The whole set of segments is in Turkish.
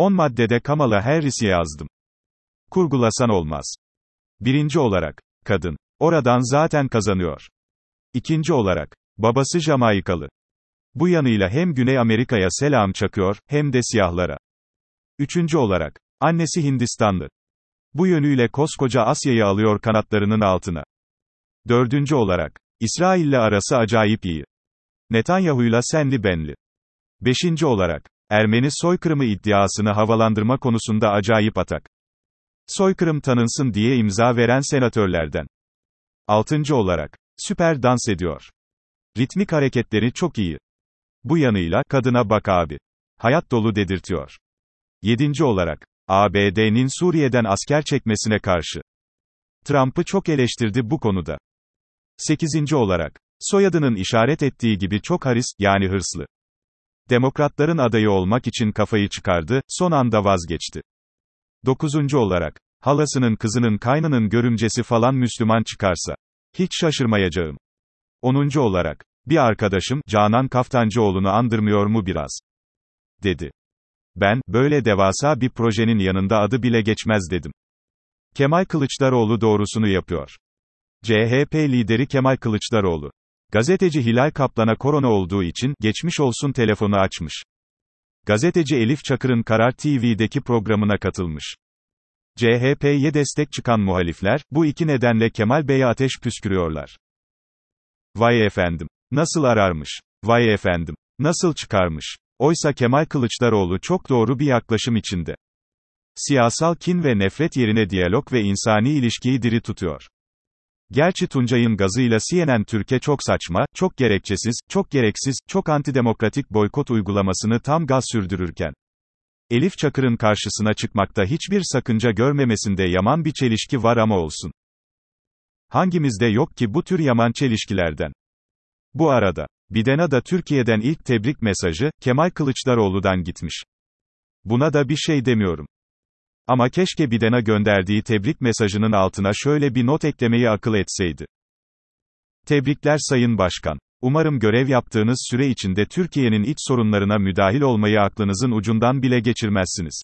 10 maddede Kamala Harris'i yazdım. Kurgulasan olmaz. Birinci olarak, kadın. Oradan zaten kazanıyor. İkinci olarak, babası Jamaikalı. Bu yanıyla hem Güney Amerika'ya selam çakıyor, hem de siyahlara. Üçüncü olarak, annesi Hindistanlı. Bu yönüyle koskoca Asya'yı alıyor kanatlarının altına. Dördüncü olarak, İsrail'le arası acayip iyi. Netanyahu'yla senli benli. Beşinci olarak, Ermeni soykırımı iddiasını havalandırma konusunda acayip atak. Soykırım tanınsın diye imza veren senatörlerden. Altıncı olarak, süper dans ediyor. Ritmik hareketleri çok iyi. Bu yanıyla, kadına bak abi. Hayat dolu dedirtiyor. Yedinci olarak, ABD'nin Suriye'den asker çekmesine karşı. Trump'ı çok eleştirdi bu konuda. Sekizinci olarak, soyadının işaret ettiği gibi çok haris, yani hırslı. Demokratların adayı olmak için kafayı çıkardı, son anda vazgeçti. Dokuzuncu olarak, halasının kızının kaynının görümcesi falan Müslüman çıkarsa. Hiç şaşırmayacağım. Onuncu olarak, bir arkadaşım, Canan Kaftancıoğlu'nu andırmıyor mu biraz? Dedi. Ben, böyle devasa bir projenin yanında adı bile geçmez dedim. Kemal Kılıçdaroğlu doğrusunu yapıyor. CHP lideri Kemal Kılıçdaroğlu. Gazeteci Hilal Kaplan'a korona olduğu için, geçmiş olsun telefonu açmış. Gazeteci Elif Çakır'ın Karar TV'deki programına katılmış. CHP'ye destek çıkan muhalifler, bu iki nedenle Kemal Bey'e ateş püskürüyorlar. Vay efendim. Nasıl ararmış? Vay efendim. Nasıl çıkarmış? Oysa Kemal Kılıçdaroğlu çok doğru bir yaklaşım içinde. Siyasal kin ve nefret yerine diyalog ve insani ilişkiyi diri tutuyor. Gerçi Tuncay'ın gazıyla CNN Türkiye çok saçma, çok gerekçesiz, çok gereksiz, çok antidemokratik boykot uygulamasını tam gaz sürdürürken, Elif Çakır'ın karşısına çıkmakta hiçbir sakınca görmemesinde yaman bir çelişki var ama olsun. Hangimizde yok ki bu tür yaman çelişkilerden? Bu arada, Biden'a da Türkiye'den ilk tebrik mesajı, Kemal Kılıçdaroğlu'dan gitmiş. Buna da bir şey demiyorum. Ama keşke Biden'a gönderdiği tebrik mesajının altına şöyle bir not eklemeyi akıl etseydi. Tebrikler Sayın Başkan. Umarım görev yaptığınız süre içinde Türkiye'nin iç sorunlarına müdahil olmayı aklınızın ucundan bile geçirmezsiniz.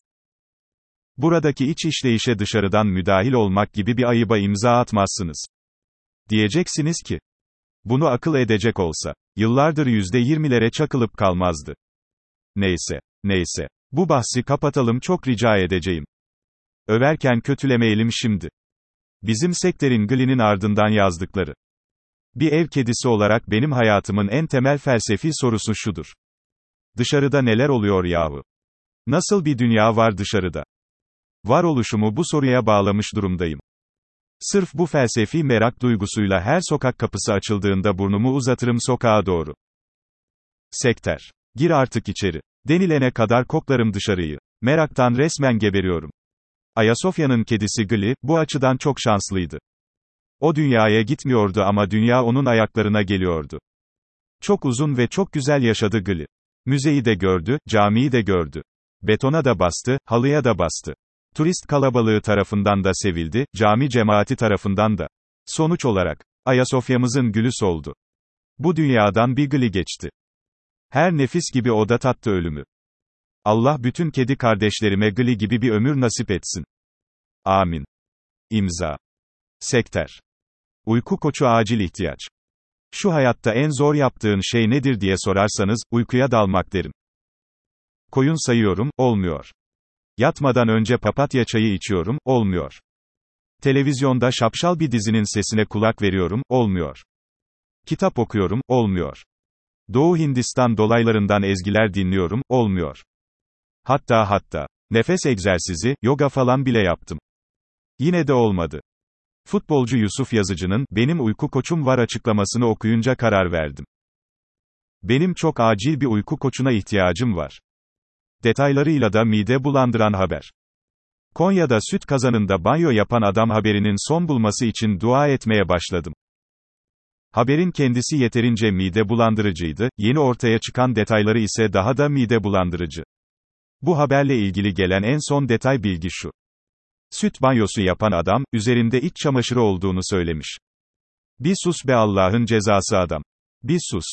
Buradaki iç işleyişe dışarıdan müdahil olmak gibi bir ayıba imza atmazsınız. Diyeceksiniz ki, bunu akıl edecek olsa, yıllardır yüzde yirmilere çakılıp kalmazdı. Neyse, neyse. Bu bahsi kapatalım çok rica edeceğim. Överken kötülemeyelim şimdi. Bizim sektörün Gly'nin ardından yazdıkları. Bir ev kedisi olarak benim hayatımın en temel felsefi sorusu şudur. Dışarıda neler oluyor yahu? Nasıl bir dünya var dışarıda? Varoluşumu bu soruya bağlamış durumdayım. Sırf bu felsefi merak duygusuyla her sokak kapısı açıldığında burnumu uzatırım sokağa doğru. Sekter. Gir artık içeri. Denilene kadar koklarım dışarıyı. Meraktan resmen geberiyorum. Ayasofya'nın kedisi Gli, bu açıdan çok şanslıydı. O dünyaya gitmiyordu ama dünya onun ayaklarına geliyordu. Çok uzun ve çok güzel yaşadı Gli. Müzeyi de gördü, camiyi de gördü. Betona da bastı, halıya da bastı. Turist kalabalığı tarafından da sevildi, cami cemaati tarafından da. Sonuç olarak, Ayasofya'mızın gülü soldu. Bu dünyadan bir gli geçti. Her nefis gibi o da tattı ölümü. Allah bütün kedi kardeşlerime gli gibi bir ömür nasip etsin. Amin. İmza. Sekter. Uyku koçu acil ihtiyaç. Şu hayatta en zor yaptığın şey nedir diye sorarsanız, uykuya dalmak derim. Koyun sayıyorum, olmuyor. Yatmadan önce papatya çayı içiyorum, olmuyor. Televizyonda şapşal bir dizinin sesine kulak veriyorum, olmuyor. Kitap okuyorum, olmuyor. Doğu Hindistan dolaylarından ezgiler dinliyorum, olmuyor. Hatta hatta, nefes egzersizi, yoga falan bile yaptım. Yine de olmadı. Futbolcu Yusuf Yazıcı'nın, benim uyku koçum var açıklamasını okuyunca karar verdim. Benim çok acil bir uyku koçuna ihtiyacım var. Detaylarıyla da mide bulandıran haber. Konya'da süt kazanında banyo yapan adam haberinin son bulması için dua etmeye başladım. Haberin kendisi yeterince mide bulandırıcıydı, yeni ortaya çıkan detayları ise daha da mide bulandırıcı. Bu haberle ilgili gelen en son detay bilgi şu. Süt banyosu yapan adam, üzerinde iç çamaşırı olduğunu söylemiş. Bir sus be Allah'ın cezası adam. Bir sus.